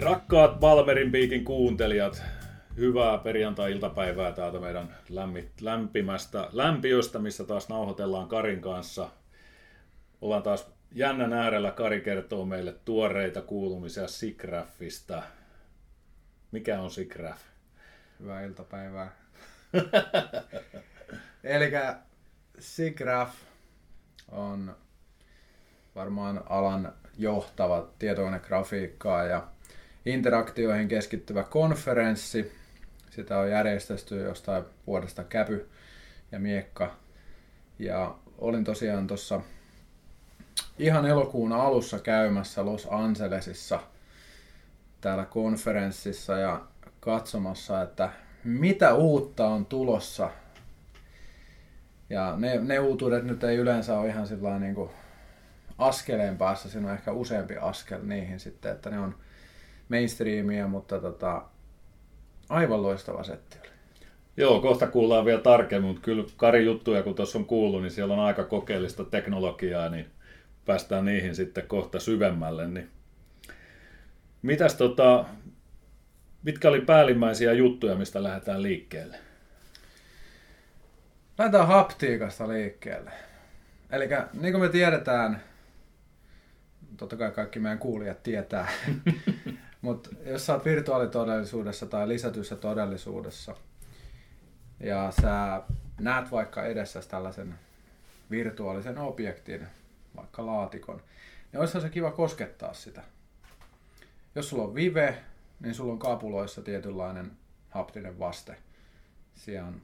Rakkaat Balmerin piikin kuuntelijat, hyvää perjantai-iltapäivää täältä meidän lämpimästä lämpiöstä, missä taas nauhoitellaan Karin kanssa. Ollaan taas jännän äärellä. Kari kertoo meille tuoreita kuulumisia Sigraffista. Mikä on Sigraff? Hyvää iltapäivää. Eli Sigraff on varmaan alan johtava tietokonegrafiikkaa ja interaktioihin keskittyvä konferenssi. Sitä on järjestetty jostain vuodesta Käpy ja Miekka. Ja olin tosiaan tuossa ihan elokuun alussa käymässä Los Angelesissa täällä konferenssissa ja katsomassa, että mitä uutta on tulossa. Ja ne, ne uutuudet nyt ei yleensä ole ihan sillä niin kuin askeleen päässä, siinä on ehkä useampi askel niihin sitten, että ne on mainstreamia, mutta tota, aivan loistava setti oli. Joo, kohta kuullaan vielä tarkemmin, mutta kyllä Kari juttuja, kun tuossa on kuullut, niin siellä on aika kokeellista teknologiaa, niin päästään niihin sitten kohta syvemmälle. Niin. Mitäs tota, mitkä oli päällimmäisiä juttuja, mistä lähdetään liikkeelle? Lähdetään haptiikasta liikkeelle. Eli niin kuin me tiedetään, totta kai kaikki meidän kuulijat tietää, mutta jos sä oot virtuaalitodellisuudessa tai lisätyssä todellisuudessa ja sä näet vaikka edessä tällaisen virtuaalisen objektin, vaikka laatikon, niin olisi se kiva koskettaa sitä. Jos sulla on vive, niin sulla on kapuloissa tietynlainen haptinen vaste. Siellä on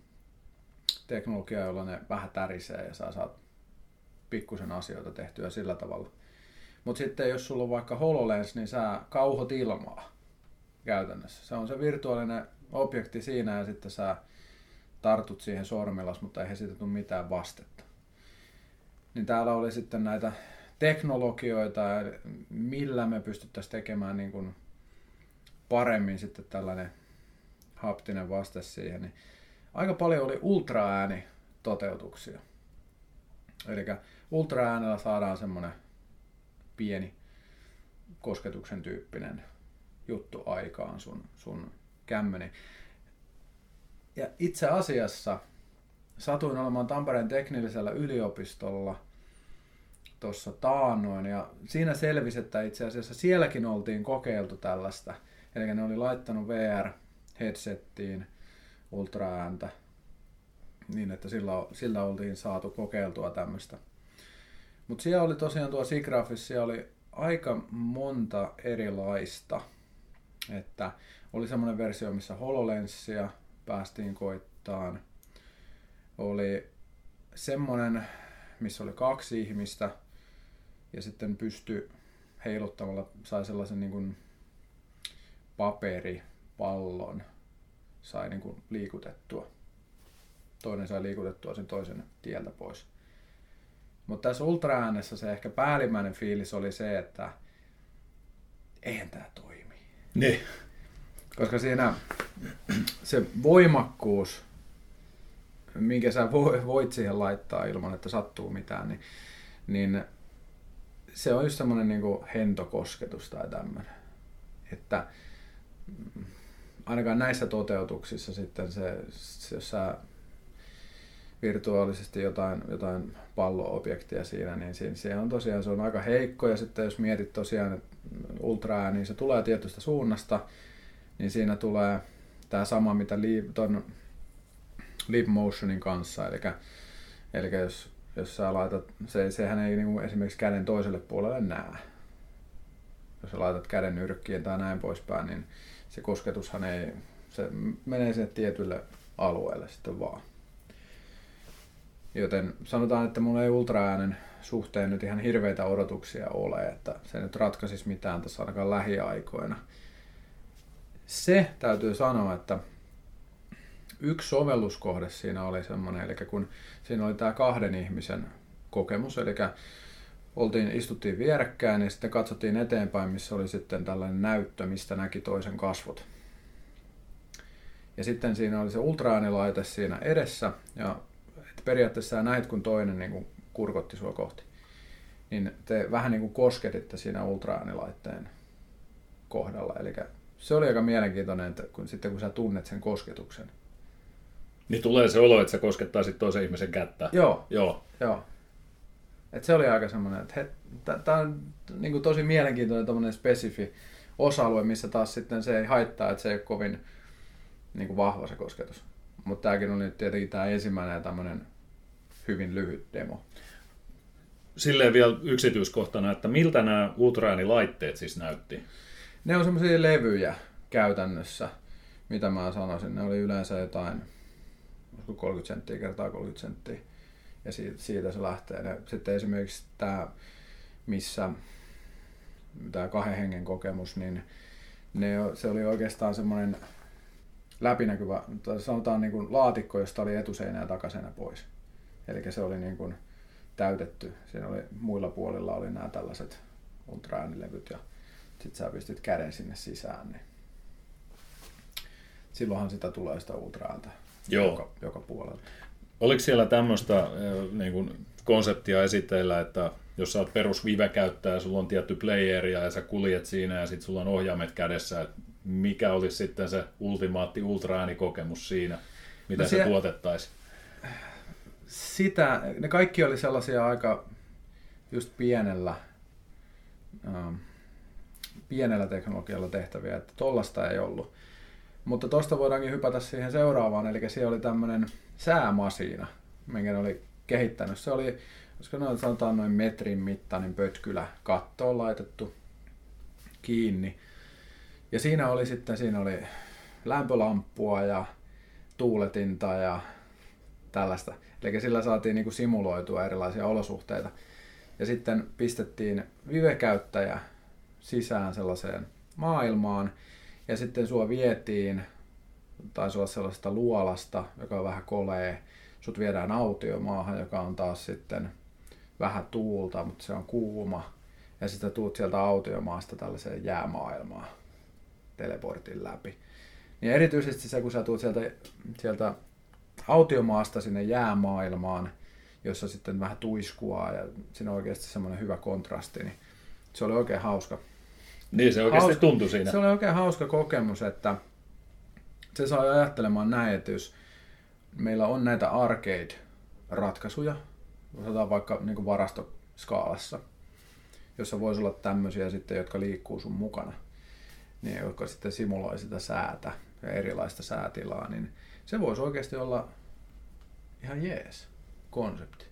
teknologia, jolla ne vähän tärisee ja sä saat pikkusen asioita tehtyä sillä tavalla. Mutta sitten jos sulla on vaikka HoloLens, niin sä kauhot ilmaa käytännössä. Se on se virtuaalinen objekti siinä ja sitten sä tartut siihen sormillas, mutta ei siitä tule mitään vastetta. Niin täällä oli sitten näitä teknologioita, millä me pystyttäisiin tekemään niin kuin paremmin sitten tällainen haptinen vaste siihen. Niin aika paljon oli ultraääni toteutuksia. Eli ultraäänellä saadaan semmoinen pieni kosketuksen tyyppinen juttu aikaan sun, sun kämmeni. Ja itse asiassa satuin olemaan Tampereen teknillisellä yliopistolla tuossa taannoin ja siinä selvisi, että itse asiassa sielläkin oltiin kokeiltu tällaista. Eli ne oli laittanut VR-headsettiin ultraääntä niin, että sillä, sillä oltiin saatu kokeiltua tämmöistä mutta siellä oli tosiaan tuo Sigrafissa, siellä oli aika monta erilaista. Että oli semmoinen versio, missä HoloLenssia päästiin koittaan. Oli semmoinen, missä oli kaksi ihmistä ja sitten pysty heiluttamalla sai sellaisen niin kuin paperipallon sai niin kuin liikutettua. Toinen sai liikutettua sen toisen tieltä pois. Mutta tässä ultraäänessä se ehkä päällimmäinen fiilis oli se, että eihän tämä toimi. Niin. Koska siinä se voimakkuus, minkä sä voit siihen laittaa ilman, että sattuu mitään, niin, niin se on just semmoinen niin hentokosketus tai tämmöinen. Että ainakaan näissä toteutuksissa sitten se, jos sä virtuaalisesti jotain, jotain palloobjektia siinä, niin siinä, se on tosiaan se on aika heikko. Ja sitten jos mietit tosiaan että ultraa, niin se tulee tietystä suunnasta, niin siinä tulee tämä sama, mitä Leap, ton Leap Motionin kanssa. Eli, eli jos, jos sä laitat, se, sehän ei niin esimerkiksi käden toiselle puolelle näe. Jos sä laitat käden nyrkkiin tai näin poispäin, niin se kosketushan ei, se menee sinne tietylle alueelle sitten vaan. Joten sanotaan, että mulla ei ultraäänen suhteen nyt ihan hirveitä odotuksia ole, että se nyt ratkaisisi mitään tässä ainakaan lähiaikoina. Se täytyy sanoa, että yksi sovelluskohde siinä oli semmoinen, eli kun siinä oli tämä kahden ihmisen kokemus, eli oltiin, istuttiin vierekkäin ja sitten katsottiin eteenpäin, missä oli sitten tällainen näyttö, mistä näki toisen kasvot. Ja sitten siinä oli se ultraäänilaite siinä edessä ja periaatteessa sä näit, kun toinen niin kuin kurkotti sua kohti. Niin te vähän niin kuin kosketitte siinä ultraäänilaitteen kohdalla. Eli se oli aika mielenkiintoinen, että kun, sitten kun sä tunnet sen kosketuksen. Niin tulee se olo, että sä koskettaisit toisen ihmisen kättä. Joo. Joo. Joo. Et se oli aika semmoinen, että tämä on niin kuin tosi mielenkiintoinen spesifi osa-alue, missä taas sitten se ei haittaa, että se ei ole kovin niin kuin vahva se kosketus. Mutta tämäkin oli nyt tietenkin tämä ensimmäinen tämmöinen hyvin lyhyt demo. Silleen vielä yksityiskohtana, että miltä nämä ultraäänilaitteet siis näytti? Ne on semmoisia levyjä käytännössä, mitä mä sanoisin. Ne oli yleensä jotain 30 senttiä kertaa 30 senttiä. Ja siitä, siitä se lähtee. Ja sitten esimerkiksi tämä, missä tämä kahden hengen kokemus, niin ne, se oli oikeastaan semmoinen läpinäkyvä, sanotaan niin kuin laatikko, josta oli etuseinä ja takaseinä pois. Eli se oli niin kuin täytetty. Siinä oli muilla puolilla oli nämä tällaiset ultraäänilevyt ja sitten sä pistit käden sinne sisään, niin silloinhan sitä tulee sitä ultraääntä Joo. Joka, joka puolelta. Oliko siellä tämmöistä niin kuin konseptia esitteillä, että jos sä oot perus Vive-käyttäjä, sulla on tietty playeri ja sä kuljet siinä ja sitten sulla on ohjaimet kädessä, että mikä olisi sitten se ultimaatti ultraäänikokemus siinä, mitä no se tuotettaisiin? Sitä, ne kaikki oli sellaisia aika just pienellä, ähm, pienellä teknologialla tehtäviä, että tollasta ei ollut. Mutta tosta voidaankin hypätä siihen seuraavaan, eli siellä oli tämmöinen säämasiina, minkä ne oli kehittänyt. Se oli, koska noin sanotaan noin metrin mittainen pötkylä kattoon laitettu kiinni. Ja siinä oli sitten, siinä oli lämpölamppua ja tuuletinta ja tällaista. Eli sillä saatiin niin kuin simuloitua erilaisia olosuhteita. Ja sitten pistettiin vivekäyttäjä sisään sellaiseen maailmaan, ja sitten sua vietiin, taisi olla sellaista luolasta, joka on vähän kolee, sut viedään autiomaahan, joka on taas sitten vähän tuulta, mutta se on kuuma. Ja sitten tuut sieltä autiomaasta tällaiseen jäämaailmaan teleportin läpi. Niin erityisesti se, kun sä tuut sieltä, sieltä autiomaasta sinne jäämaailmaan, jossa sitten vähän tuiskua ja siinä on oikeasti semmoinen hyvä kontrasti, niin se oli oikein hauska. Niin se oikeasti hauska, tuntui siinä. Se oli oikein hauska kokemus, että se sai ajattelemaan näin, että jos meillä on näitä arcade-ratkaisuja, sanotaan vaikka niin kuin varastoskaalassa, jossa voisi olla tämmöisiä sitten, jotka liikkuu sun mukana, niin jotka sitten simuloi sitä säätä ja erilaista säätilaa, niin se voisi oikeasti olla ihan jees konsepti.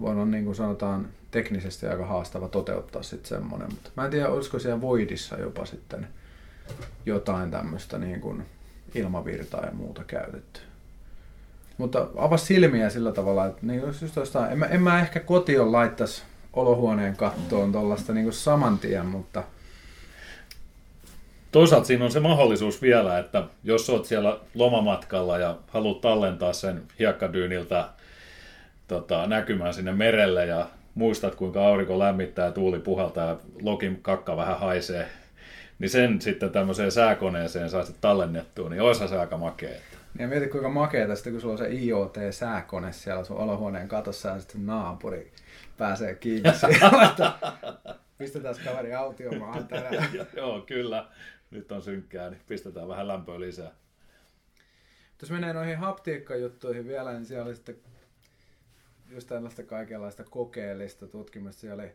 Voi olla niin kuin sanotaan teknisesti aika haastava toteuttaa sitten semmoinen, mutta mä en tiedä olisiko siellä Voidissa jopa sitten jotain tämmöistä niin kuin ilmavirtaa ja muuta käytetty. Mutta avas silmiä sillä tavalla, että niin just jostain, en, mä, en mä ehkä kotiin laittaisi olohuoneen kattoon tuollaista niin saman tien, mutta – Toisaalta siinä on se mahdollisuus vielä, että jos olet siellä lomamatkalla ja haluat tallentaa sen hiekkadyyniltä tota, näkymään sinne merelle ja muistat, kuinka aurinko lämmittää ja tuuli puhaltaa ja lokin kakka vähän haisee, niin sen sitten tämmöiseen sääkoneeseen saa sitten tallennettua, niin olisi se aika makea. Ja mieti kuinka makeeta sitten, kun sulla on se IoT-sääkone siellä sun olohuoneen katossa ja sitten naapuri pääsee kiinni siellä, pistetään kaveri autiomaan tänään. Joo, kyllä nyt on synkkää, niin pistetään vähän lämpöä lisää. Jos menee noihin haptiikkajuttuihin vielä, niin siellä oli sitten just tällaista kaikenlaista kokeellista tutkimusta. Siellä oli,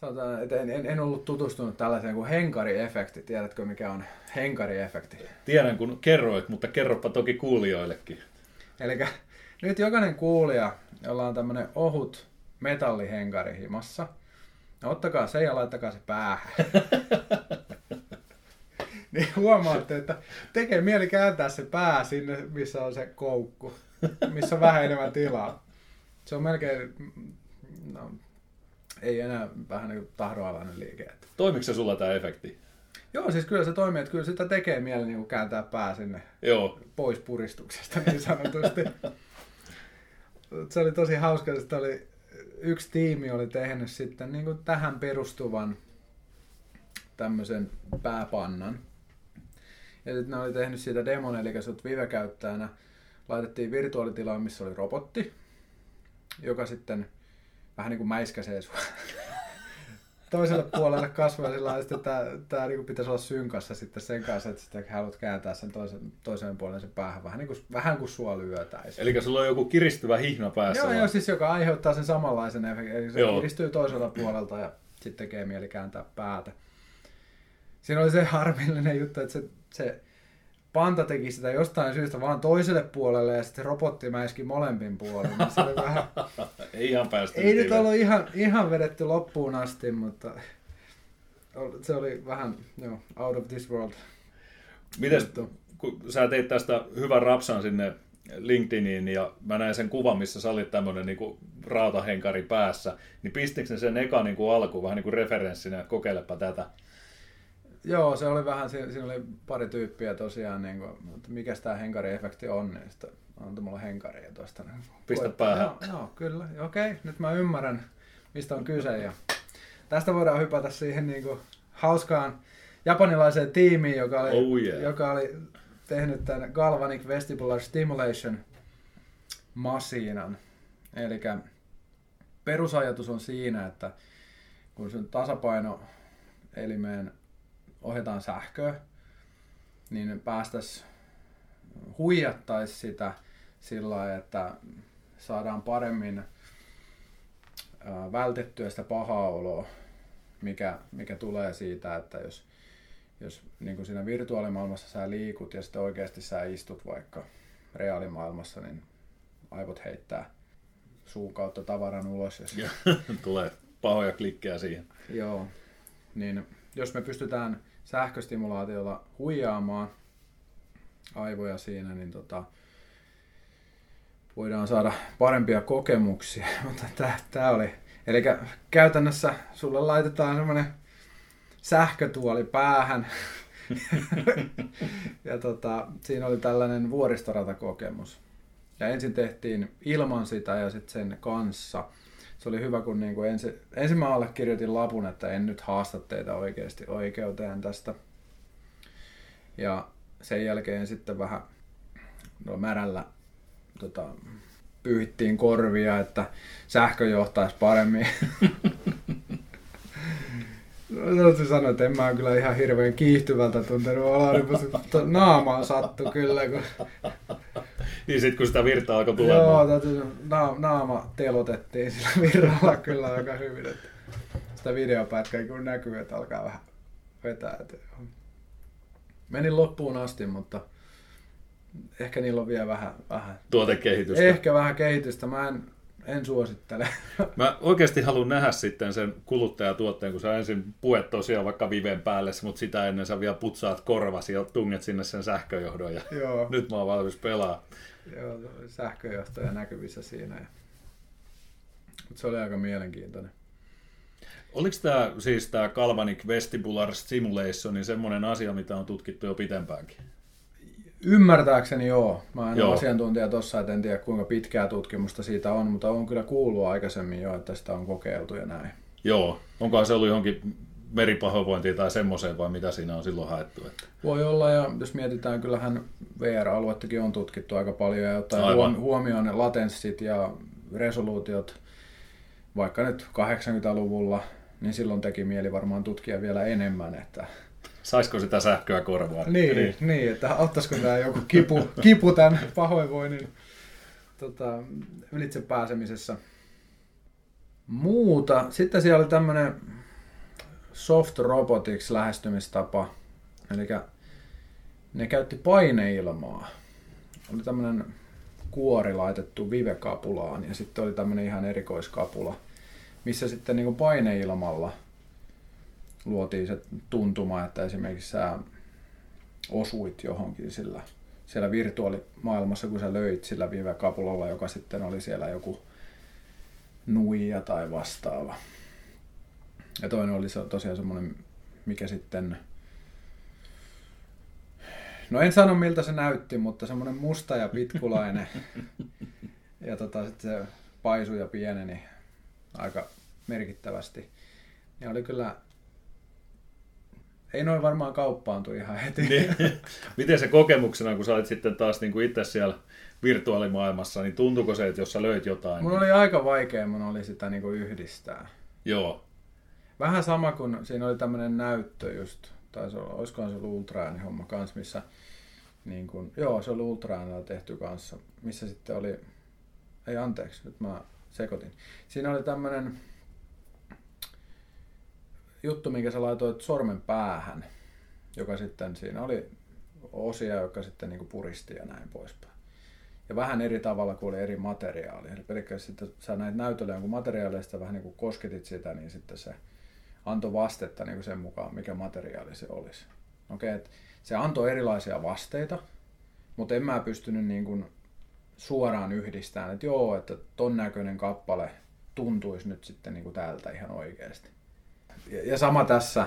sanotaan, että en, en, en ollut tutustunut tällaiseen kuin henkariefekti. Tiedätkö mikä on henkariefekti? Tiedän kun kerroit, mutta kerropa toki kuulijoillekin. Eli nyt jokainen kuulija, jolla on tämmöinen ohut metallihenkari himassa, no ottakaa se ja laittakaa se päähän. niin huomaatte, että tekee mieli kääntää se pää sinne, missä on se koukku, missä on vähän enemmän tilaa. Se on melkein, no, ei enää vähän niin kuin tahdoalainen liike. Toimiko se sulla tämä efekti? Joo, siis kyllä se toimii, että kyllä sitä tekee mieli niin kääntää pää sinne Joo. pois puristuksesta niin sanotusti. se oli tosi hauska, että oli, yksi tiimi oli tehnyt sitten niin kuin tähän perustuvan tämmöisen pääpannan. Ja sitten ne oli tehnyt siitä demon, eli sut Vive-käyttäjänä laitettiin virtuaalitilaan, missä oli robotti, joka sitten vähän niin kuin mäiskäsee sua toiselle puolelle kasvoja sillä lailla, että tämä, tämä niin pitäisi olla synkassa sitten sen kanssa, että sitten haluat kääntää sen toisen, toiseen puolelle sen päähän, vähän, niin kuin, vähän kuin sua lyötäisiin. Eli sulla on joku kiristyvä hihna päässä. Joo, joo, siis joka aiheuttaa sen samanlaisen efektin, eli se joo. kiristyy toisella puolelta ja sitten tekee mieli kääntää päätä. Siinä oli se harmillinen juttu, että se, se Panta teki sitä jostain syystä vaan toiselle puolelle ja sitten robotti mäiski molempin puolelle. Niin se oli vähän... Ei ihan päästy. Ei nyt ollut ihan, ihan vedetty loppuun asti, mutta se oli vähän joo, out of this world. Mites, kun sä teit tästä hyvän rapsan sinne LinkedIniin ja mä näin sen kuvan, missä sä olit tämmönen niin rautahenkari päässä, niin pistikö sen eka niin kuin alku vähän niin kuin referenssinä, että kokeilepa tätä? Joo, se oli vähän, siinä oli pari tyyppiä tosiaan, niin kuin, että mikä tämä henkari-efekti on, niin sitten antoi mulle henkaria tuosta. Niin Pistä päähän. Joo, joo, kyllä. Okei, nyt mä ymmärrän, mistä on kyse. Ja tästä voidaan hypätä siihen niin kuin, hauskaan japanilaiseen tiimiin, joka oli, oh yeah. joka oli tehnyt tämän Galvanic Vestibular Stimulation masiinan. Eli perusajatus on siinä, että kun sen tasapaino elimeen ohjataan sähköä, niin päästäisiin huijattaisi sitä sillä lailla, että saadaan paremmin vältettyä sitä pahaa oloa, mikä, mikä tulee siitä, että jos, jos niin kuin siinä virtuaalimaailmassa sä liikut ja sitten oikeasti sä istut vaikka reaalimaailmassa, niin aivot heittää suun kautta tavaran ulos. Ja tulee pahoja klikkejä siihen. Joo, niin jos me pystytään sähköstimulaatiolla huijaamaan aivoja siinä, niin tota, voidaan saada parempia kokemuksia. Mutta tämä oli, eli käytännössä sulle laitetaan semmoinen sähkötuoli päähän. ja tota, siinä oli tällainen vuoristoratakokemus. Ja ensin tehtiin ilman sitä ja sitten sen kanssa – se oli hyvä, kun niin kuin ensi, ensin mä allekirjoitin lapun, että en nyt haasta teitä oikeasti oikeuteen tästä. Ja sen jälkeen sitten vähän no, märällä tota, pyyhittiin korvia, että sähkö johtaisi paremmin. Täytyy sanoa, että en mä kyllä ihan hirveän kiihtyvältä tuntenut olla, niin naamaan sattu kyllä. Kun... niin sitten kun sitä virtaa alkoi tulemaan. Joo, täytyy, na- naama telotettiin sillä virralla kyllä aika hyvin. Että sitä videopätkää kun näkyy, että alkaa vähän vetää. Että Menin loppuun asti, mutta ehkä niillä on vielä vähän... vähän Tuotekehitystä. Ehkä vähän kehitystä. Mä en en suosittele. Mä oikeasti haluan nähdä sitten sen kuluttajatuotteen, kun sä ensin puet tosiaan vaikka viven päälle, mutta sitä ennen sä vielä putsaat korvasi ja tunget sinne sen sähköjohdon ja Joo. nyt mä oon valmis pelaa. Joo, sähköjohtaja näkyvissä siinä. Mutta se oli aika mielenkiintoinen. Oliko tämä siis tämä Galvanic Vestibular Stimulation niin semmoinen asia, mitä on tutkittu jo pitempäänkin? Ymmärtääkseni joo. Mä en joo. ole asiantuntija tuossa, että en tiedä kuinka pitkää tutkimusta siitä on, mutta on kyllä kuullut aikaisemmin jo, että sitä on kokeiltu ja näin. Joo. Onkohan se ollut johonkin meripahoinvointiin tai semmoiseen vai mitä siinä on silloin haettu? Että... Voi olla ja jos mietitään, kyllähän VR-aluettakin on tutkittu aika paljon ja ottaa Aivan. huomioon ne latenssit ja resoluutiot vaikka nyt 80-luvulla, niin silloin teki mieli varmaan tutkia vielä enemmän, että Saisiko sitä sähköä korvaan? Niin, niin. niin että auttaisiko tämä joku kipu, kipu tämän pahoinvoinnin tota, ylitse pääsemisessä. Muuta. Sitten siellä oli tämmöinen soft robotics lähestymistapa. Eli ne käytti paineilmaa. Oli tämmöinen kuori laitettu vivekapulaan ja sitten oli tämmöinen ihan erikoiskapula, missä sitten niin paineilmalla – luotiin se tuntuma, että esimerkiksi sä osuit johonkin sillä siellä virtuaalimaailmassa, kun sä löit sillä viivekapulalla, joka sitten oli siellä joku nuija tai vastaava. Ja toinen oli se, tosiaan semmoinen, mikä sitten, no en sano miltä se näytti, mutta semmoinen musta ja pitkulainen. ja tota, sitten se paisui ja pieneni aika merkittävästi. Ja oli kyllä ei noin varmaan kauppaantu ihan heti. Niin. Miten se kokemuksena, kun sä olit sitten taas niin kuin itse siellä virtuaalimaailmassa, niin tuntuuko se, että jos sä löit jotain? Mun oli aika vaikea, mun oli sitä niin kuin yhdistää. Joo. Vähän sama kuin siinä oli tämmöinen näyttö just, tai se oli, olisikohan se ollut ultra homma kanssa, missä niin kuin, joo, se oli ultra tehty kanssa, missä sitten oli, ei anteeksi, nyt mä sekoitin. Siinä oli tämmöinen juttu, minkä sä laitoit sormen päähän, joka sitten siinä oli osia, jotka sitten niin puristi ja näin poispäin. Ja vähän eri tavalla kuin oli eri materiaali. Eli pelkästään sitten sä näit näytöllä jonkun materiaalista vähän niin kuin kosketit sitä, niin sitten se antoi vastetta niin kuin sen mukaan, mikä materiaali se olisi. Okei, okay, se antoi erilaisia vasteita, mutta en mä pystynyt niin kuin suoraan yhdistämään, että joo, että ton näköinen kappale tuntuisi nyt sitten niin kuin täältä ihan oikeasti. Ja sama tässä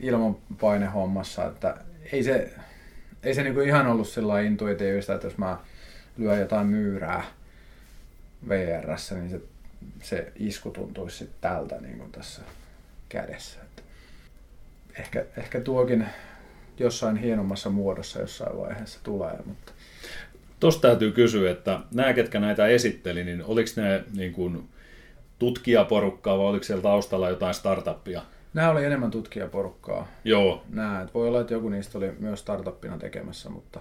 ilmanpainehommassa, että ei se, ei se niin kuin ihan ollut sillä intuitiivista, että jos mä lyön jotain myyrää vr niin se, se isku tuntuisi sitten tältä niin kuin tässä kädessä. Että ehkä, ehkä tuokin jossain hienommassa muodossa jossain vaiheessa tulee, mutta Tuosta täytyy kysyä, että nämä, ketkä näitä esitteli, niin oliko ne niin kuin tutkijaporukkaa vai oliko siellä taustalla jotain startuppia? Nämä oli enemmän tutkijaporukkaa. Joo. Nämä, että voi olla, että joku niistä oli myös startuppina tekemässä, mutta,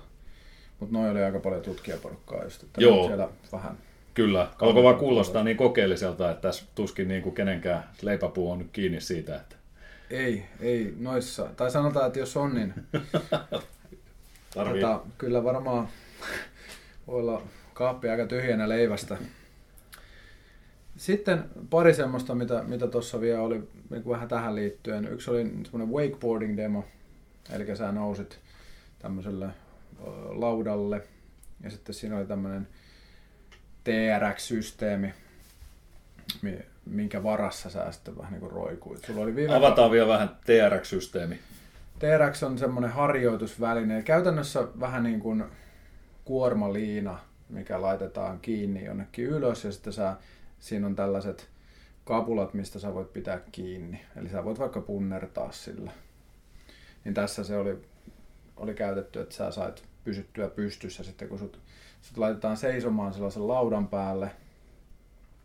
mutta noin oli aika paljon tutkijaporukkaa just, että Joo. siellä vähän Kyllä, alkoi vaan kuulostaa niin kokeelliselta, että tässä tuskin niin kuin kenenkään leipäpuu on nyt kiinni siitä. Että... Ei, ei noissa. Tai sanotaan, että jos on, niin Tarvii. tota, kyllä varmaan voi olla kaappi aika tyhjänä leivästä. Sitten pari semmoista, mitä, mitä tuossa vielä oli niin vähän tähän liittyen. Yksi oli semmoinen wakeboarding demo, eli sä nousit tämmöiselle laudalle ja sitten siinä oli tämmöinen TRX-systeemi, mi- minkä varassa sä sitten vähän niin kuin roikuit. Sulla oli viime Avataan vielä vähän TRX-systeemi. TRX on semmoinen harjoitusväline. Käytännössä vähän niin kuin kuormaliina, mikä laitetaan kiinni jonnekin ylös ja sitten sä, siinä on tällaiset kapulat, mistä sä voit pitää kiinni. Eli sä voit vaikka punnertaa sillä. Niin tässä se oli, oli käytetty, että sä sait pysyttyä pystyssä sitten, kun sut, sut laitetaan seisomaan sellaisen laudan päälle,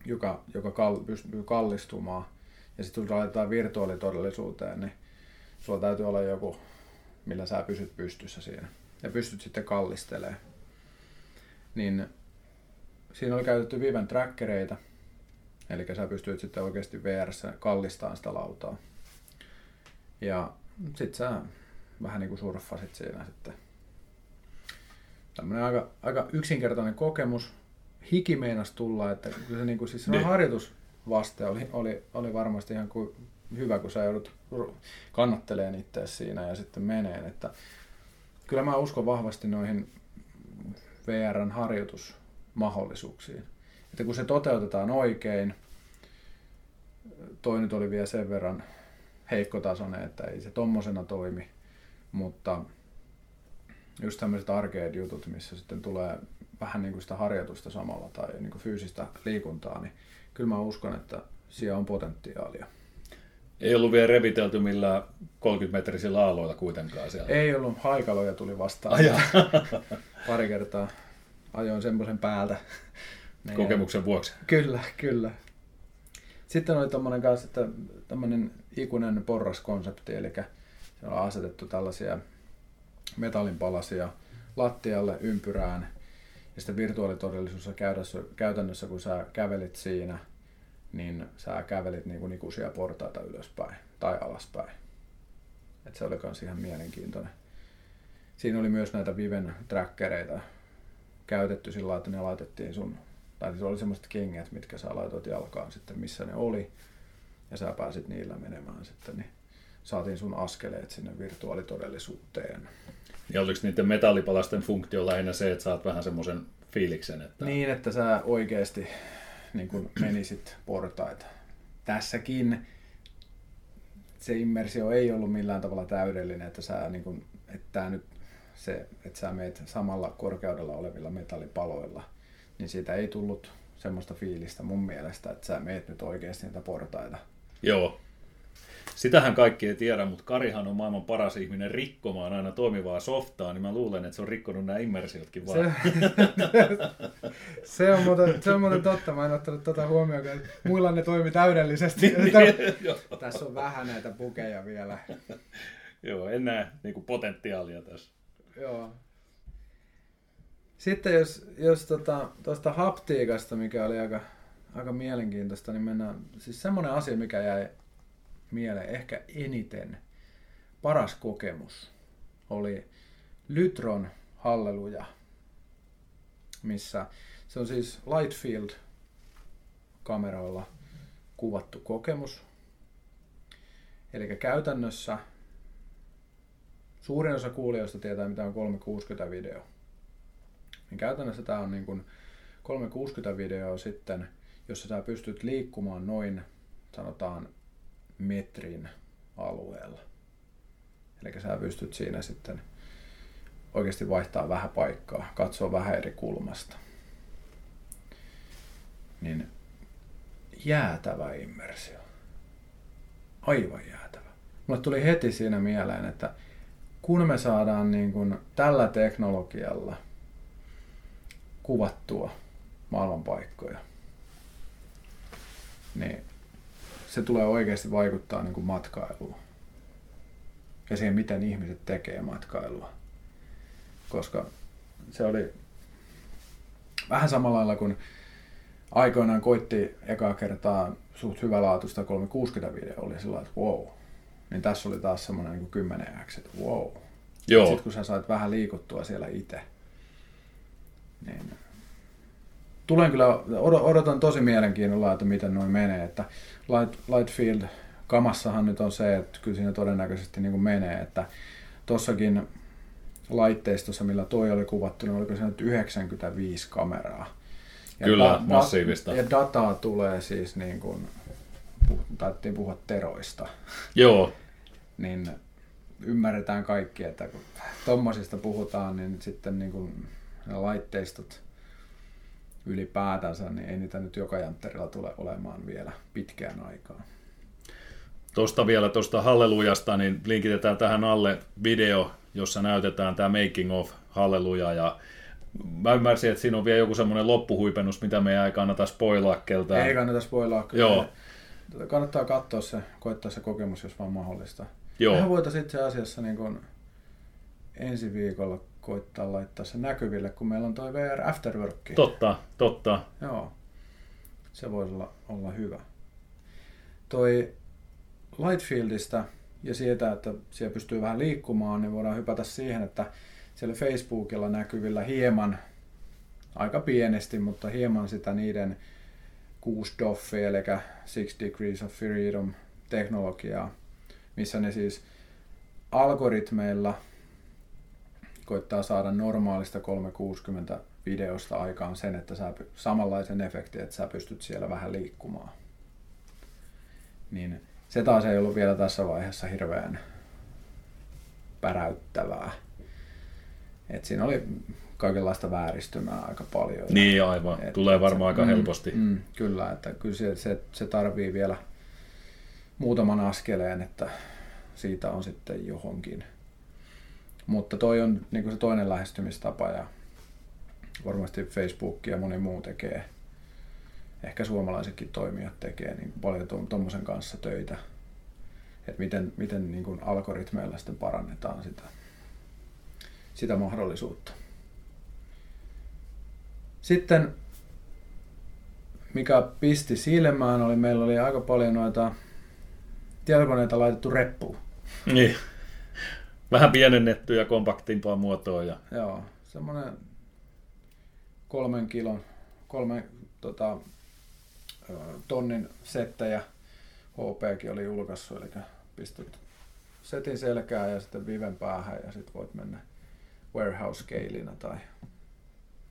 joka, joka kal, pystyy kallistumaan. Ja sitten kun laitetaan virtuaalitodellisuuteen, niin sulla täytyy olla joku, millä sä pysyt pystyssä siinä. Ja pystyt sitten kallistelemaan. Niin siinä oli käytetty Viven trackereita, eli sä pystyt sitten oikeasti vr kallistamaan sitä lautaa. Ja sit sä vähän niin kuin surffasit siinä sitten. Tämmönen aika, aika yksinkertainen kokemus. Hiki meinas tulla, että kyllä se, niin kuin, siis se Niin. harjoitusvaste oli, oli, oli varmasti ihan kuin hyvä, kun sä joudut kannatteleen itse siinä ja sitten meneen. Että kyllä mä uskon vahvasti noihin VRn harjoitusmahdollisuuksiin. Että kun se toteutetaan oikein, toi nyt oli vielä sen verran heikkotasoinen, että ei se tommosena toimi, mutta just tämmöiset arcade-jutut, missä sitten tulee vähän niin kuin sitä harjoitusta samalla tai niin kuin fyysistä liikuntaa, niin kyllä mä uskon, että siellä on potentiaalia. Ei ollut vielä revitelty millään 30-metrisillä aalloilla kuitenkaan siellä. Ei ollut, haikaloja tuli vastaan. Ai jaa. Pari kertaa ajoin semmoisen päältä. Niin, Kokemuksen vuoksi. Kyllä, kyllä. Sitten oli tommonen kanssa, että tämmönen ikuinen porraskonsepti, eli siellä on asetettu tällaisia metallinpalasia lattialle ympyrään. Ja sitten virtuaalitodellisuudessa käytännössä, kun sä kävelit siinä, niin sä kävelit niinku ikuisia portaita ylöspäin tai alaspäin. Et se oli kans ihan mielenkiintoinen. Siinä oli myös näitä Viven trackereita käytetty sillä lailla, että ne laitettiin sun, tai se oli semmoiset kengät, mitkä sä laitoit jalkaan sitten, missä ne oli, ja sä pääsit niillä menemään sitten, niin saatiin sun askeleet sinne virtuaalitodellisuuteen. Ja oliko niiden metallipalasten funktio lähinnä se, että saat vähän semmoisen fiiliksen, että Niin, että sä oikeasti niin kun menisit portaita. Tässäkin se immersio ei ollut millään tavalla täydellinen, että sä niin kun, että nyt se, että sä meet samalla korkeudella olevilla metallipaloilla, niin siitä ei tullut semmoista fiilistä mun mielestä, että sä meet nyt oikeasti niitä portaita. joo, Sitähän kaikki ei tiedä, mutta Karihan on maailman paras ihminen rikkomaan aina toimivaa softaa, niin mä luulen, että se on rikkonut nämä immersiotkin vaan. Se, se, on muuten, se on muuten totta, mä en ottanut tuota huomioon, että muilla ne toimi täydellisesti. Tässä on vähän näitä pukeja vielä. Joo, en näe niin potentiaalia tässä. Joo. Sitten jos, jos tuosta tota, haptiikasta, mikä oli aika, aika mielenkiintoista, niin mennään, siis semmoinen asia, mikä jäi mieleen ehkä eniten, paras kokemus, oli Lytron Halleluja, missä se on siis Lightfield kameroilla kuvattu kokemus. Eli käytännössä suurin osa kuulijoista tietää, mitä on 360 video. Niin käytännössä tämä on niin kuin 360 videoa sitten, jossa sä pystyt liikkumaan noin, sanotaan, metrin alueella. Eli sä pystyt siinä sitten oikeasti vaihtaa vähän paikkaa, katsoa vähän eri kulmasta. Niin jäätävä immersio. Aivan jäätävä. Mulle tuli heti siinä mieleen, että kun me saadaan niin kuin tällä teknologialla kuvattua maailmanpaikkoja, niin se tulee oikeasti vaikuttaa niin kuin matkailuun. Ja siihen, miten ihmiset tekee matkailua. Koska se oli vähän samalla lailla kuin aikoinaan koitti ekaa kertaa suht hyvälaatuista 360 video, oli sillä että wow. Niin tässä oli taas semmoinen niin 10 x että wow. Joo. Sitten kun sä sait vähän liikuttua siellä itse, niin tulen kyllä, odotan tosi mielenkiinnolla, että miten noin menee. Että Light, Lightfield kamassahan nyt on se, että kyllä siinä todennäköisesti niin kuin menee, että tossakin laitteistossa, millä toi oli kuvattu, niin oliko se nyt 95 kameraa. Ja Kyllä, da- massiivista. Ja dataa tulee siis niin kuin, taidettiin puhua teroista. Joo. niin ymmärretään kaikki, että kun tommosista puhutaan, niin sitten niin kuin ne laitteistot ylipäätänsä, niin ei niitä nyt joka jantterilla tule olemaan vielä pitkään aikaan. Tuosta vielä tuosta Hallelujasta, niin linkitetään tähän alle video, jossa näytetään tämä making of Halleluja ja Mä ymmärsin, että siinä on vielä joku semmoinen loppuhuipennus, mitä me ei kannata spoilaa keltään. Ei kannata spoilaa. Joo. Kannattaa katsoa se, koittaa se kokemus, jos vaan mahdollista. Joo. Mehän voitaisiin itse asiassa niin kun ensi viikolla koittaa laittaa se näkyville, kun meillä on toi VR Afterwork. Totta, totta. Joo. Se voisi olla, olla hyvä. Toi Lightfieldista ja siitä, että siellä pystyy vähän liikkumaan, niin voidaan hypätä siihen, että siellä Facebookilla näkyvillä hieman, aika pienesti, mutta hieman sitä niiden 6 DOF, eli 6 Degrees of Freedom teknologiaa, missä ne siis algoritmeilla koittaa saada normaalista 360 videosta aikaan sen, että sä samanlaisen efektin, että sä pystyt siellä vähän liikkumaan. Niin se taas ei ollut vielä tässä vaiheessa hirveän päräyttävää. Et siinä oli kaikenlaista vääristymää aika paljon. Niin aivan, et, tulee varmaan aika mm, helposti. Mm, kyllä, että kyllä se, se, se tarvii vielä muutaman askeleen, että siitä on sitten johonkin. Mutta toi on niin se toinen lähestymistapa ja varmasti Facebook ja moni muu tekee, ehkä suomalaisetkin toimijat tekee niin paljon tuommoisen kanssa töitä, että miten, miten niin kuin algoritmeilla sitten parannetaan sitä, sitä mahdollisuutta. Sitten mikä pisti silmään oli, meillä oli aika paljon noita tietokoneita laitettu reppuun. Niin. Vähän pienennetty ja kompaktimpaa muotoa. Ja... Joo, semmoinen kolmen kilon, kolme tota, tonnin settejä HPkin oli julkaissut, eli pistät setin selkää ja sitten viven päähän ja sitten voit mennä warehouse scaleina tai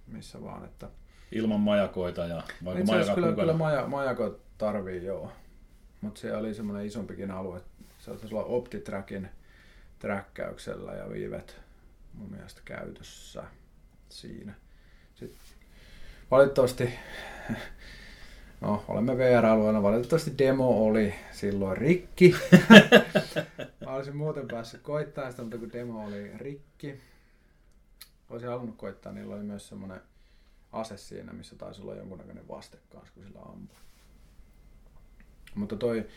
missä vaan. Että... Ilman majakoita ja vaikka majakat kyllä, kyllä maja, majakot tarvii joo, mutta se oli semmoinen isompikin alue. Se on olla OptiTrackin träkkäyksellä ja viivet mun mielestä käytössä siinä. Sitten valitettavasti No, olemme VR-alueella. Valitettavasti demo oli silloin rikki. Mä olisin muuten päässyt koittamaan sitä, mutta kun demo oli rikki. Olisin halunnut koittaa, niillä oli myös semmoinen ase siinä, missä taisi olla jonkunnäköinen vaste kanssa, kun sillä ampui. Mutta toi,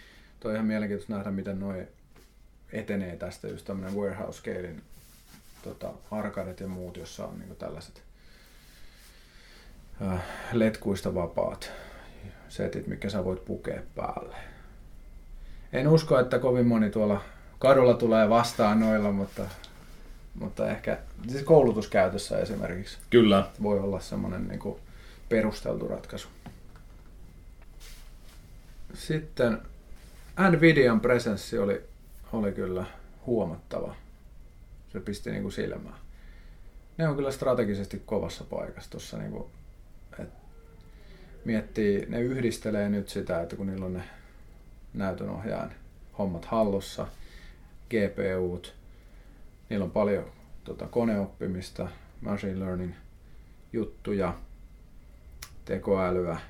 toi ihan mielenkiintoista nähdä, miten noi etenee tästä just tämmönen warehouse scalein tota, arkadet ja muut, jossa on niinku tällaiset äh, letkuista vapaat setit, mikä sä voit pukea päälle. En usko, että kovin moni tuolla kadulla tulee vastaan noilla, mutta, mutta ehkä siis koulutuskäytössä esimerkiksi Kyllä. voi olla semmoinen niin kuin perusteltu ratkaisu. Sitten Nvidian presenssi oli, oli kyllä huomattava. Se pisti niin kuin silmään. Ne on kyllä strategisesti kovassa paikassa tuossa niin kuin, et miettii, ne yhdistelee nyt sitä, että kun niillä on ne näytönohjaajan hommat hallussa, GPUt, niillä on paljon tota, koneoppimista, machine learning juttuja, tekoälyä.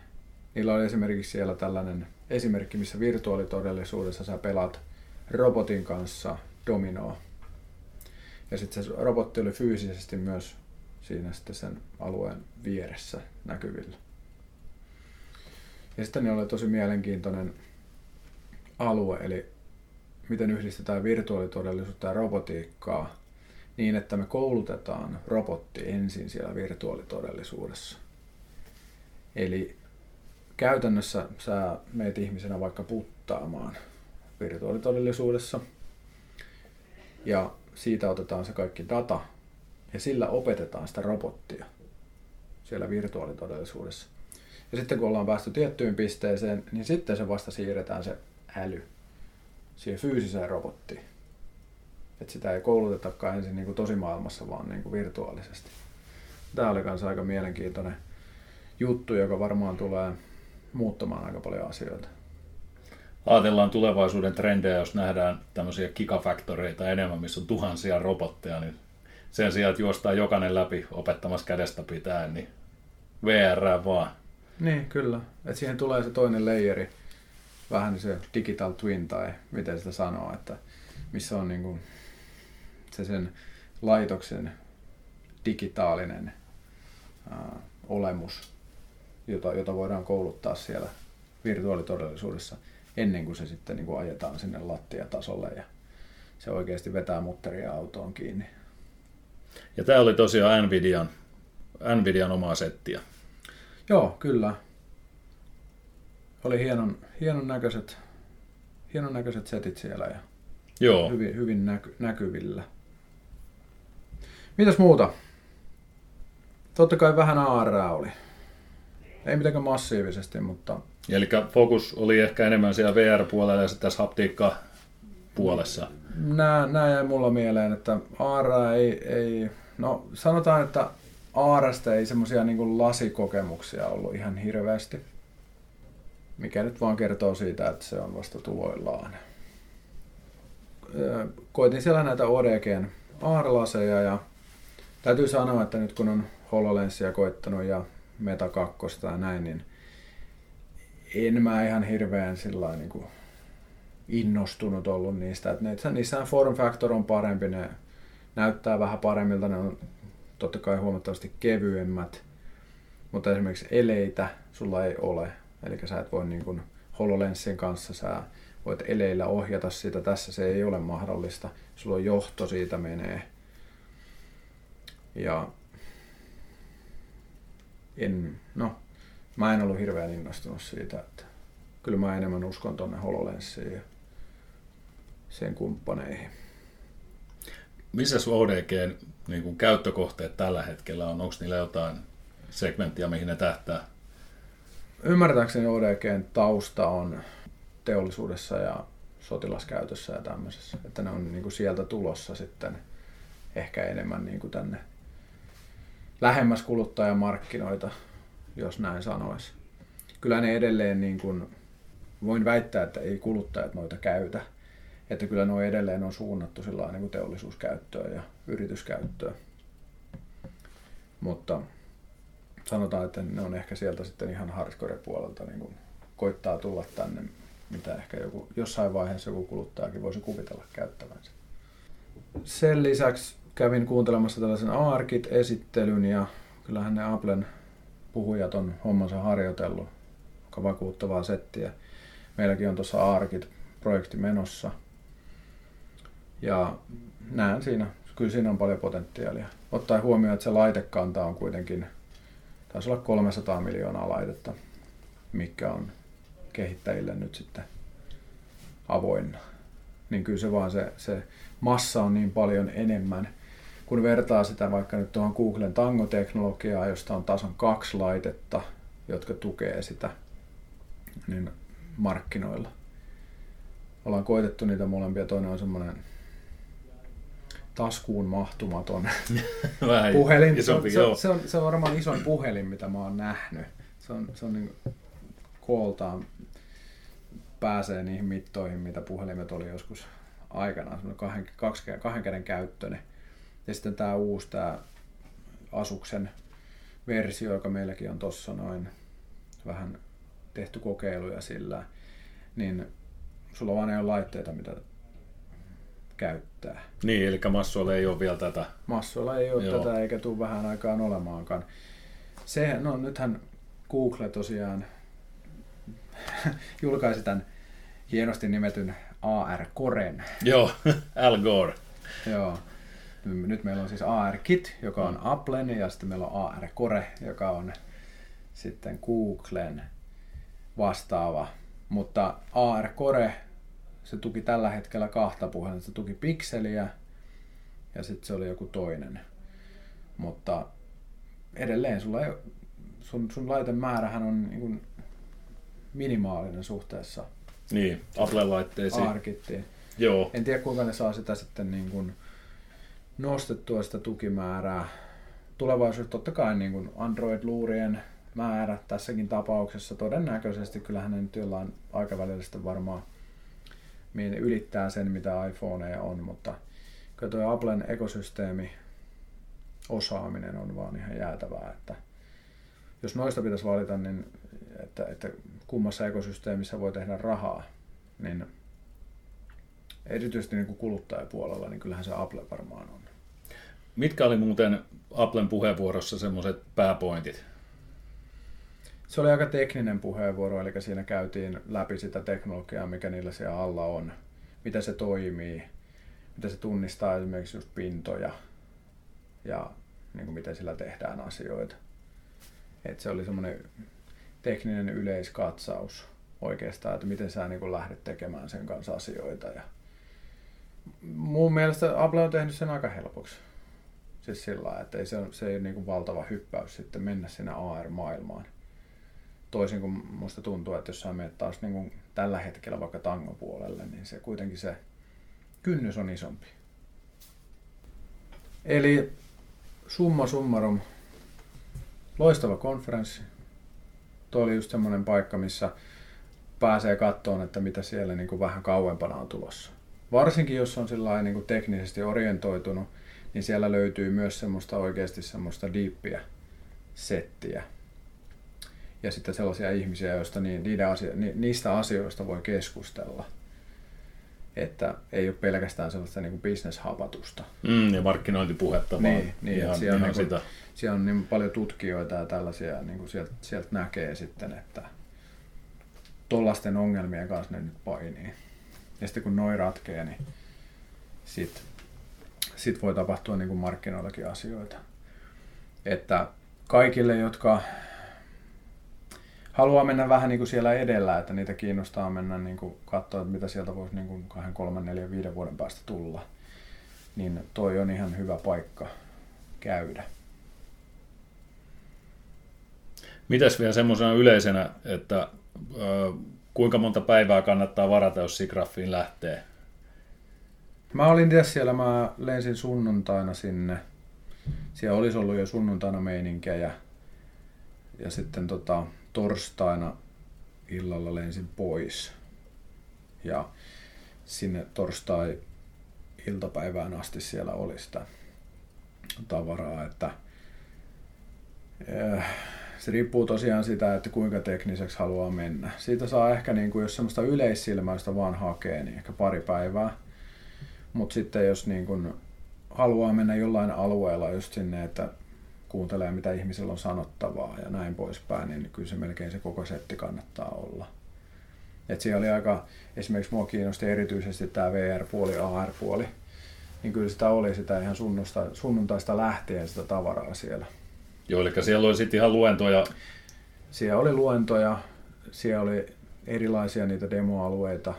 Niillä oli esimerkiksi siellä tällainen esimerkki, missä virtuaalitodellisuudessa sä pelaat robotin kanssa dominoa. Ja sitten se robotti oli fyysisesti myös siinä sitten sen alueen vieressä näkyvillä. Ja sitten oli tosi mielenkiintoinen alue, eli miten yhdistetään virtuaalitodellisuutta ja robotiikkaa niin, että me koulutetaan robotti ensin siellä virtuaalitodellisuudessa. Eli käytännössä sä meet ihmisenä vaikka puttaamaan virtuaalitodellisuudessa ja siitä otetaan se kaikki data ja sillä opetetaan sitä robottia siellä virtuaalitodellisuudessa. Ja sitten kun ollaan päästy tiettyyn pisteeseen, niin sitten se vasta siirretään se äly siihen fyysiseen robottiin. Että sitä ei koulutetakaan ensin niin kuin tosimaailmassa, vaan niin kuin virtuaalisesti. Tämä oli myös aika mielenkiintoinen juttu, joka varmaan tulee muuttamaan aika paljon asioita. Ajatellaan tulevaisuuden trendejä, jos nähdään tämmöisiä gigafactoreita enemmän, missä on tuhansia robotteja, niin sen sijaan, että juostaan jokainen läpi opettamassa kädestä pitäen, niin VR vaan. Niin, kyllä. Et siihen tulee se toinen leijeri, vähän se digital twin tai miten sitä sanoo, että missä on niin kuin se sen laitoksen digitaalinen ää, olemus, jota, jota voidaan kouluttaa siellä virtuaalitodellisuudessa ennen kuin se sitten niin kuin ajetaan sinne lattiatasolle ja se oikeasti vetää mutteria autoon kiinni. Ja tämä oli tosiaan Nvidian, Nvidian omaa settiä. Joo, kyllä. Oli hienon, hienon, näköiset, hienon näköiset setit siellä ja Joo. hyvin, hyvin näky, näkyvillä. Mitäs muuta? Totta kai vähän AR oli. Ei mitenkään massiivisesti, mutta... Eli fokus oli ehkä enemmän siellä VR-puolella ja sitten tässä haptiikka-puolessa. Nää, nää jäi mulla mieleen, että AR ei, ei... No sanotaan, että ARsta ei semmosia niin lasikokemuksia ollut ihan hirveästi. Mikä nyt vaan kertoo siitä, että se on vasta tuloillaan. Koitin siellä näitä ODGn AR-laseja ja täytyy sanoa, että nyt kun on HoloLensia koittanut ja Meta 2 ja näin, niin en mä ihan hirveän sillä niin kuin innostunut ollut niistä. Että niissä form factor on parempi, ne näyttää vähän paremmilta, ne on totta kai huomattavasti kevyemmät, mutta esimerkiksi eleitä sulla ei ole. Eli sä et voi niin kuin HoloLensin kanssa, sä voit eleillä ohjata sitä, tässä se ei ole mahdollista. Sulla on johto, siitä menee. Ja en, no, mä en ollut hirveän innostunut siitä, että kyllä mä enemmän uskon tonne HoloLenssiin ja sen kumppaneihin. Missä ODGn niin kuin käyttökohteet tällä hetkellä on? Onko niillä jotain segmenttiä, mihin ne tähtää? Ymmärtääkseni ODGn tausta on teollisuudessa ja sotilaskäytössä ja tämmöisessä. Että ne on niin kuin sieltä tulossa sitten ehkä enemmän niin kuin tänne lähemmäs kuluttajamarkkinoita, jos näin sanoisi. Kyllä ne edelleen, niin kuin, voin väittää, että ei kuluttajat noita käytä. Että kyllä nuo edelleen on suunnattu niin kuin teollisuuskäyttöön ja yrityskäyttöön. Mutta sanotaan, että ne on ehkä sieltä sitten ihan hardcore-puolelta niin kuin koittaa tulla tänne, mitä ehkä joku, jossain vaiheessa joku kuluttajakin voisi kuvitella käyttävänsä. Sen lisäksi kävin kuuntelemassa tällaisen ARKit-esittelyn ja kyllähän ne Applen puhujat on hommansa harjoitellut, aika vakuuttavaa settiä. Meilläkin on tuossa ARKit-projekti menossa. Ja näen siinä, kyllä siinä on paljon potentiaalia. Ottaen huomioon, että se laitekanta on kuitenkin, taisi olla 300 miljoonaa laitetta, mikä on kehittäjille nyt sitten avoinna. Niin kyllä se vaan se, se massa on niin paljon enemmän, kun vertaa sitä vaikka nyt tuohon Googlen Tango-teknologiaan, josta on tasan kaksi laitetta, jotka tukee sitä niin markkinoilla. Ollaan koitettu niitä molempia. Toinen on semmoinen taskuun mahtumaton Vähän puhelin. isompi, se, on, se, on, se on varmaan isoin puhelin, mitä mä oon nähnyt. Se on, se on niin kooltaan pääsee niihin mittoihin, mitä puhelimet oli joskus aikanaan, semmoinen kahden, kaksi, kahden käden käyttöinen. Ja sitten tämä uusi, tämä Asuksen versio, joka meilläkin on tossa noin vähän tehty kokeiluja sillä, niin sulla vaan ei ole laitteita, mitä käyttää. Niin, eli massuilla ei ole vielä tätä. Massoilla ei ole Joo. tätä eikä tule vähän aikaan olemaankaan. Se, no nythän Google tosiaan julkaisi tämän hienosti nimetyn AR-koren. Joo, Al Gore. Joo. Nyt meillä on siis AR-kit, joka on Applen, ja sitten meillä on AR-core, joka on sitten Googlen vastaava. Mutta AR-core, se tuki tällä hetkellä kahta puhelinta. Se tuki pikseliä ja sitten se oli joku toinen. Mutta edelleen sulla ei, sun, sun laitemäärähän on niin kuin minimaalinen suhteessa Niin, Apple-laitteisiin. AR-kittiin. Joo, En tiedä kuinka ne saa sitä sitten niin kuin nostettua sitä tukimäärää. Tulevaisuudessa totta kai niin kuin Android-luurien määrä tässäkin tapauksessa todennäköisesti kyllähän ne nyt jollain aikavälillä sitten varmaan ylittää sen, mitä iPhoneja on, mutta kyllä tuo Applen ekosysteemi osaaminen on vaan ihan jäätävää, että jos noista pitäisi valita, niin että, että kummassa ekosysteemissä voi tehdä rahaa, niin erityisesti niin kuin kuluttajapuolella, niin kyllähän se Apple varmaan on. Mitkä oli muuten Applen puheenvuorossa semmoiset pääpointit? Se oli aika tekninen puheenvuoro, eli siinä käytiin läpi sitä teknologiaa, mikä niillä siellä alla on, miten se toimii, miten se tunnistaa esimerkiksi just pintoja ja niin kuin miten sillä tehdään asioita. Et se oli semmoinen tekninen yleiskatsaus oikeastaan, että miten sä niin kuin lähdet tekemään sen kanssa asioita. Ja mun mielestä Apple on tehnyt sen aika helpoksi. Siis sillä että ei se, se ei ole niin kuin valtava hyppäys sitten mennä sinne AR-maailmaan. Toisin kuin musta tuntuu, että jos sä menet taas niin kuin tällä hetkellä vaikka tangopuolelle, niin se kuitenkin se kynnys on isompi. Eli summa summarum, loistava konferenssi. Tuo oli just semmoinen paikka, missä pääsee kattoon, että mitä siellä niin kuin vähän kauempana on tulossa. Varsinkin jos on sillä niin kuin teknisesti orientoitunut, niin siellä löytyy myös semmoista oikeasti semmoista diippiä settiä. Ja sitten sellaisia ihmisiä, joista ni- niiden asio- ni- niistä asioista voi keskustella. Että ei ole pelkästään sellaista niin kuin bisneshapatusta. Mm, ja markkinointipuhetta Niin, vaan niin, ihan, että siellä on ihan niinku- sitä. Siellä on niin paljon tutkijoita ja tällaisia, niin kuin sieltä, sieltä näkee sitten, että tollasten ongelmien kanssa ne nyt painii. Ja sitten kun noi ratkee, niin sit, sit voi tapahtua niin kuin markkinoillakin asioita. Että kaikille, jotka haluaa mennä vähän niin kuin siellä edellä, että niitä kiinnostaa mennä niin kuin katsoa, että mitä sieltä voisi niin kuin kahden, kolmen, neljän, viiden vuoden päästä tulla, niin toi on ihan hyvä paikka käydä. Mitäs vielä semmoisena yleisenä, että kuinka monta päivää kannattaa varata, jos Sigraffiin lähtee? Mä olin itse siellä, mä lensin sunnuntaina sinne. Siellä olisi ollut jo sunnuntaina meininkejä. Ja sitten tota, torstaina illalla lensin pois. Ja sinne torstai iltapäivään asti siellä oli sitä tavaraa, että eh, se riippuu tosiaan sitä, että kuinka tekniseksi haluaa mennä. Siitä saa ehkä, niin kuin, jos semmoista yleissilmäistä vaan hakee, niin ehkä pari päivää. Mutta sitten jos niin kuin, haluaa mennä jollain alueella just sinne, että kuuntelee mitä ihmisillä on sanottavaa ja näin poispäin, niin kyllä se melkein se koko setti kannattaa olla. Et siellä oli aika, esimerkiksi mua kiinnosti erityisesti tämä VR-puoli, AR-puoli, niin kyllä sitä oli sitä ihan sunnuntaista lähtien sitä tavaraa siellä. Joo, eli siellä oli sitten ihan luentoja. Siellä oli luentoja, siellä oli erilaisia niitä demoalueita.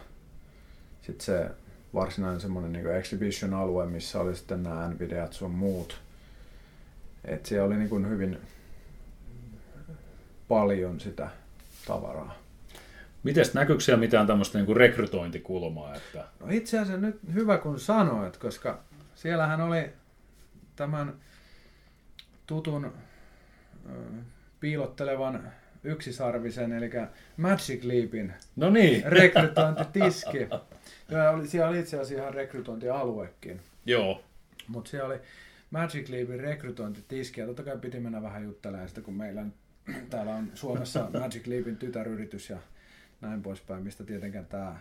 Sitten se varsinainen semmoinen niin exhibition-alue, missä oli sitten nämä NVIDIAt sun muut. Et siellä oli niin hyvin paljon sitä tavaraa. Miten näkyykö siellä mitään tämmöistä niin rekrytointikulmaa? Että... No itse asiassa nyt hyvä kun sanoit, koska siellähän oli tämän tutun piilottelevan yksisarvisen, eli Magic Leapin no niin. rekrytointitiski. Ja oli, siellä oli itse asiassa ihan rekrytointialuekin. Joo. Mutta siellä oli Magic Leapin rekrytointitiski, ja totta kai piti mennä vähän juttelemaan sitä, kun meillä täällä on Suomessa Magic Leapin tytäryritys ja näin poispäin, mistä tietenkään tämä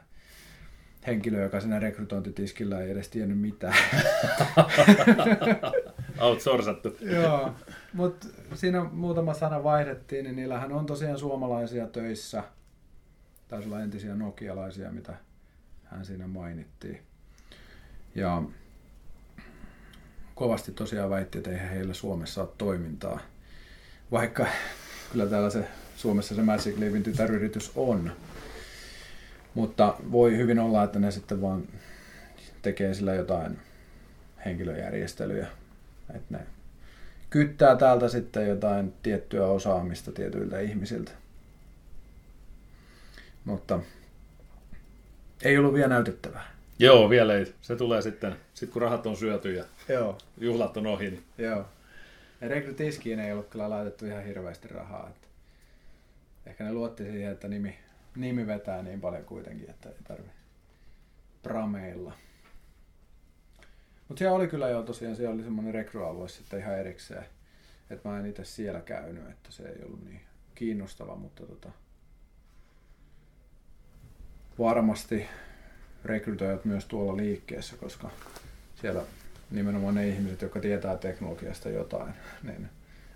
henkilö, joka siinä rekrytointitiskillä ei edes tiennyt mitään. Outsourcattu. Joo, mutta siinä muutama sana vaihdettiin, niin niillähän on tosiaan suomalaisia töissä. Taisi olla entisiä nokialaisia, mitä hän siinä mainittiin. Ja kovasti tosiaan väitti, että eihän heillä Suomessa ole toimintaa. Vaikka kyllä täällä se Suomessa se Magic Leavin tytäryritys on. Mutta voi hyvin olla, että ne sitten vaan tekee sillä jotain henkilöjärjestelyjä. Että ne kyttää täältä sitten jotain tiettyä osaamista tietyiltä ihmisiltä. Mutta ei ollut vielä näytettävää. Joo, vielä ei. Se tulee sitten, sit kun rahat on syöty ja Joo. juhlat on ohi. Niin... Joo. Ja rekrytiskiin ei ollut kyllä laitettu ihan hirveästi rahaa. Että ehkä ne luotti siihen, että nimi, nimi vetää niin paljon kuitenkin, että ei tarvi prameilla. Mutta siellä oli kyllä jo tosiaan, siellä oli semmoinen rekryalue sitten ihan erikseen. Että mä en itse siellä käynyt, että se ei ollut niin kiinnostava, mutta tota, varmasti rekrytoijat myös tuolla liikkeessä, koska siellä nimenomaan ne ihmiset, jotka tietää teknologiasta jotain, niin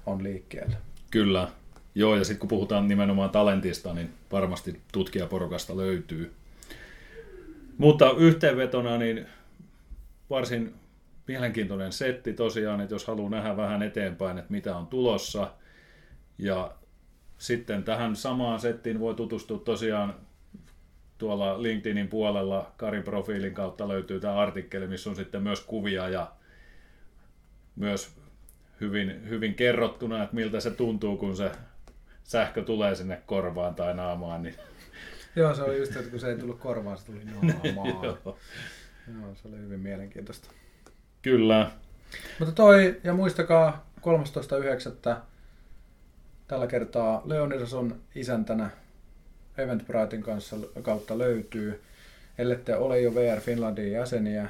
on liikkeellä. Kyllä. Joo, ja sitten kun puhutaan nimenomaan talentista, niin varmasti tutkijaporukasta löytyy. Mutta yhteenvetona, niin varsin mielenkiintoinen setti tosiaan, että jos haluaa nähdä vähän eteenpäin, että mitä on tulossa. Ja sitten tähän samaan settiin voi tutustua tosiaan tuolla LinkedInin puolella Karin profiilin kautta löytyy tämä artikkeli, missä on sitten myös kuvia ja myös hyvin, hyvin kerrottuna, että miltä se tuntuu, kun se sähkö tulee sinne korvaan tai naamaan. Niin... Joo, se oli just, että kun se ei tullut korvaan, se tuli naamaan. Joo. Joo, se oli hyvin mielenkiintoista. Kyllä. Mutta toi, ja muistakaa 13.9. tällä kertaa Leonidas on isäntänä Eventbritein kanssa kautta löytyy. Ellette ole jo VR Finlandin jäseniä.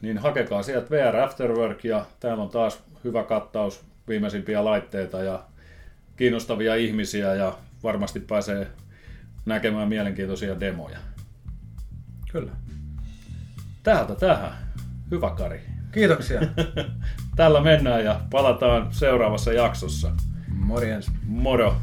Niin hakekaa sieltä VR Afterwork ja täällä on taas hyvä kattaus viimeisimpiä laitteita ja kiinnostavia ihmisiä ja varmasti pääsee näkemään mielenkiintoisia demoja. Kyllä. Täältä tähän. Hyvä Kari. Kiitoksia. Tällä mennään ja palataan seuraavassa jaksossa. Morjens. Moro.